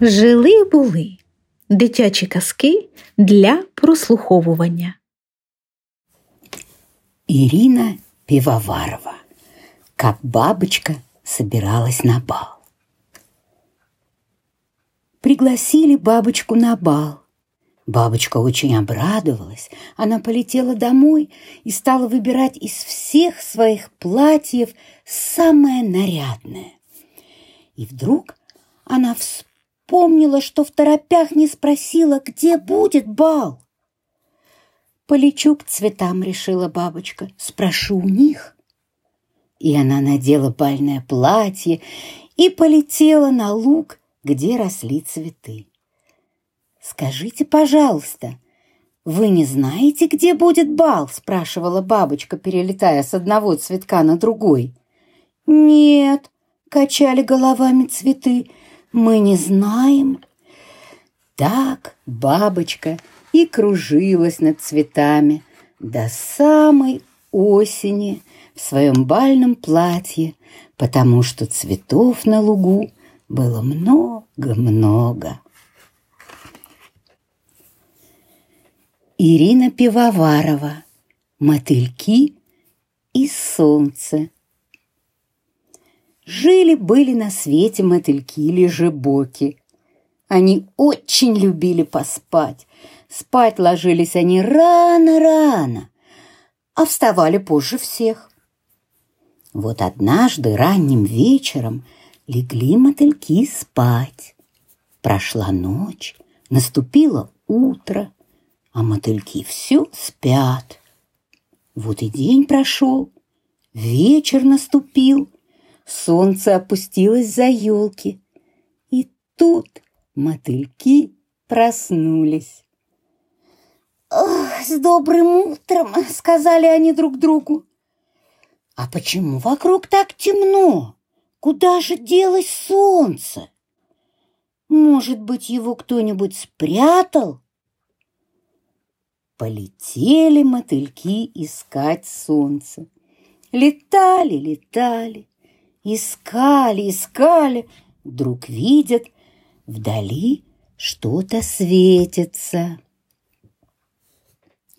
Жили були дитячі казки для прослуховування. Ирина Пивоварова. Как бабочка собиралась на бал. Пригласили бабочку на бал. Бабочка очень обрадовалась. Она полетела домой и стала выбирать из всех своих платьев самое нарядное. И вдруг она вспомнила, что в торопях не спросила, где будет бал. «Полечу к цветам», — решила бабочка, — «спрошу у них». И она надела бальное платье и полетела на луг, где росли цветы. «Скажите, пожалуйста, вы не знаете, где будет бал?» — спрашивала бабочка, перелетая с одного цветка на другой. «Нет», — качали головами цветы, — «мы не знаем». Так бабочка и кружилась над цветами до самой осени в своем бальном платье, потому что цветов на лугу было много-много. Ирина Пивоварова «Мотыльки и солнце». Жили-были на свете мотыльки-лежебоки. Они очень любили поспать. Спать ложились они рано-рано, а вставали позже всех. Вот однажды ранним вечером легли мотыльки спать. Прошла ночь, наступило утро, а мотыльки все спят. Вот и день прошел, вечер наступил, солнце опустилось за елки. И тут мотыльки проснулись. «С добрым утром!» — сказали они друг другу. «А почему вокруг так темно? Куда же делось солнце? Может быть, его кто-нибудь спрятал?» Полетели мотыльки искать солнце. Летали, летали, искали, искали. Вдруг видят, вдали что-то светится.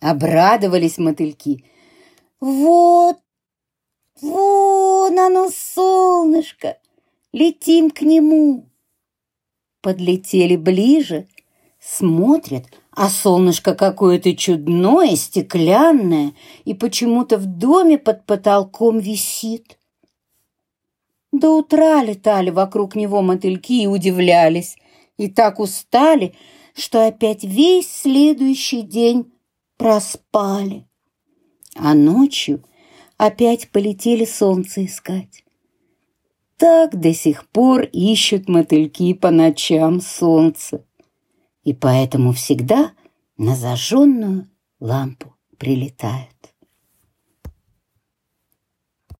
Обрадовались мотыльки. Вот, вон оно, солнышко, летим к нему. Подлетели ближе, смотрят, а солнышко какое-то чудное, стеклянное, и почему-то в доме под потолком висит. До утра летали вокруг него мотыльки и удивлялись, и так устали, что опять весь следующий день проспали. А ночью опять полетели солнце искать. Так до сих пор ищут мотыльки по ночам солнце. И поэтому всегда на зажженную лампу прилетают.